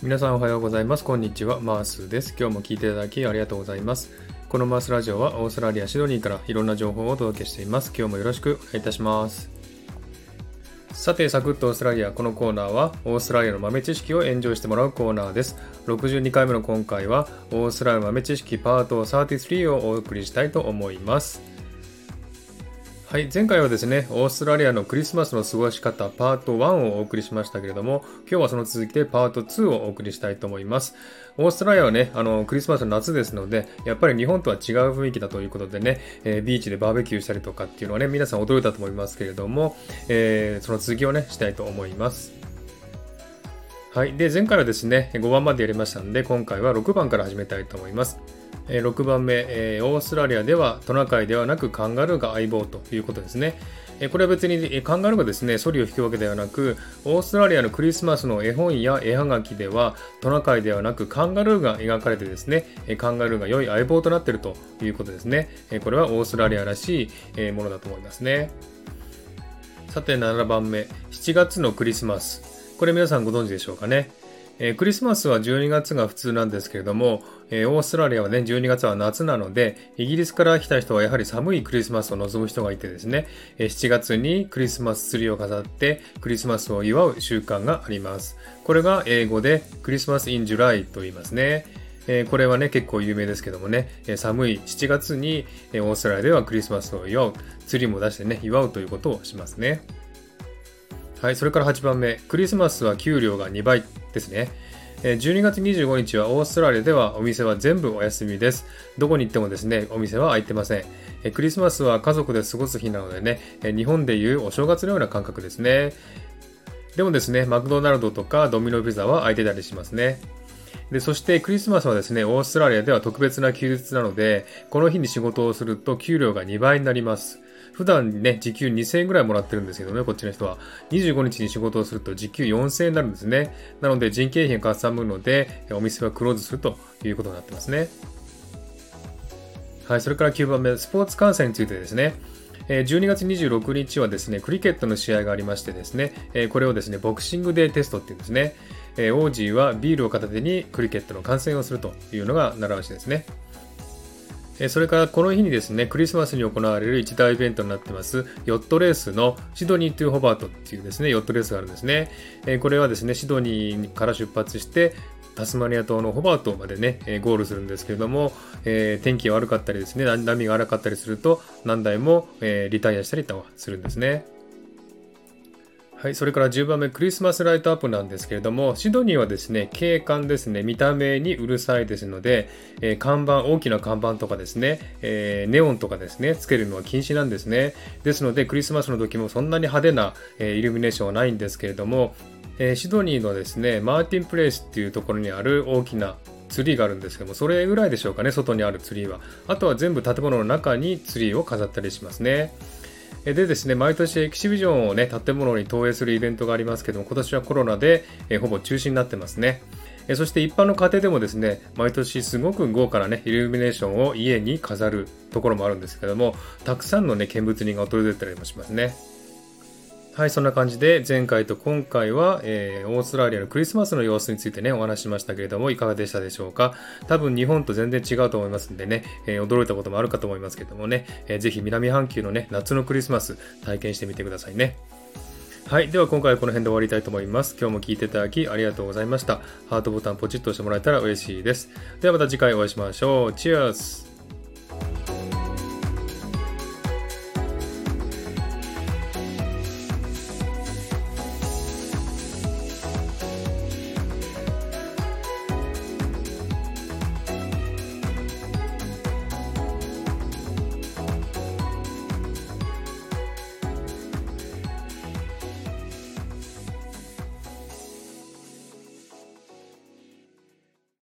皆さんおはようございます。こんにちは。マースです。今日も聞いていただきありがとうございます。このマースラジオはオーストラリア・シドニーからいろんな情報をお届けしています。今日もよろしくお願いいたします。さて、サクッとオーストラリア。このコーナーはオーストラリアの豆知識をエンジョイしてもらうコーナーです。62回目の今回はオーストラリアの豆知識パート33をお送りしたいと思います。はい、前回はですね、オーストラリアのクリスマスの過ごし方パート1をお送りしましたけれども、今日はその続きでパート2をお送りしたいと思います。オーストラリアはね、あの、クリスマスの夏ですので、やっぱり日本とは違う雰囲気だということでね、えー、ビーチでバーベキューしたりとかっていうのはね、皆さん驚いたと思いますけれども、えー、その続きをね、したいと思います。はい。で、前回はですね、5番までやりましたので、今回は6番から始めたいと思います。6番目、えオーストラリアではトナカイではなくカンガルーが相棒ということですね。これは別にカンガルーがですね、ソリを引くわけではなく、オーストラリアのクリスマスの絵本や絵はがきではトナカイではなくカンガルーが描かれてですね、カンガルーが良い相棒となっているということですね。これはオーストラリアらしいものだと思いますね。さて7番目、7月のクリスマス。これ皆さんご存知でしょうかね。えー、クリスマスは12月が普通なんですけれども、えー、オーストラリアはね、12月は夏なので、イギリスから来た人はやはり寒いクリスマスを望む人がいてですね、えー、7月にクリスマスツリーを飾ってクリスマスを祝う習慣があります。これが英語で Christmas in July と言いますね。えこれはね、結構有名ですけどもね、え寒い7月に、えオーストラリアではクリスマスを祝う、ツリーも出してね、祝うということをしますね。はい、それから8番目、クリスマスは給料が2倍ですね。12月25日はオーストラリアではお店は全部お休みです。どこに行ってもですね、お店は開いてません。クリスマスは家族で過ごす日なのでね、日本でいうお正月のような感覚ですね。でもですね、マクドナルドとかドミノピザは開いてたりしますね。で、そしてクリスマスはですね、オーストラリアでは特別な休日なので、この日に仕事をすると給料が2倍になります。普段ね、時給2000円ぐらいもらってるんですけどね、こっちの人は。25日に仕事をすると時給4000円になるんですね。なので人件費がかさむので、お店はクローズするということになってますね。はい、それから9番目、スポーツ観戦についてですね。12月26日はですね、クリケットの試合がありましてですね、これをですね、ボクシングデーテストっていうんですね。王子はビールを片手にクリケットの観戦をするというのが習わしですね。それからこの日にですね、クリスマスに行われる一大イベントになってます、ヨットレースのシドニー・トゥ・ホバートっていうですね、ヨットレースがあるんですね。これはですね、シドニーから出発して、タスマニア島のホバートまでね、ゴールするんですけれども、え、天気が悪かったりですね、波が荒かったりすると、何台も、え、リタイアしたりとかするんですね。はい、それから10番目、クリスマスライトアップなんですけれども、シドニーはですね、景観ですね、見た目にうるさいですので、えー、看板、大きな看板とかですね、えー、ネオンとかですね、つけるのは禁止なんですね。ですので、クリスマスの時もそんなに派手な、えー、イルミネーションはないんですけれども、えシドニーのですね、マーティンプレイスっていうところにある大きなツリーがあるんですけども、それぐらいでしょうかね、外にあるツリーは。あとは全部建物の中にツリーを飾ったりしますね。でですね、毎年エキシビジョンをね、建物に投影するイベントがありますけども、今年はコロナで、えほぼ中止になってますね。えそして一般の家庭でもですね、毎年すごく豪華なね、イルミネーションを家に飾るところもあるんですけども、たくさんのね、見物人が訪れたりもしますね。はい、そんな感じで前回と今回は、えー、オーストラリアのクリスマスの様子についてね、お話ししましたけれども、いかがでしたでしょうか？多分日本と全然違うと思いますんでね、えー、驚いたこともあるかと思いますけどもね、えー、ぜひ南半球のね、夏のクリスマス体験してみてくださいね。はい。では今回はこの辺で終わりたいと思います。今日も聴いていただきありがとうございました。ハートボタンポチッと押してもらえたら嬉しいです。ではまた次回お会いしましょう。チェアス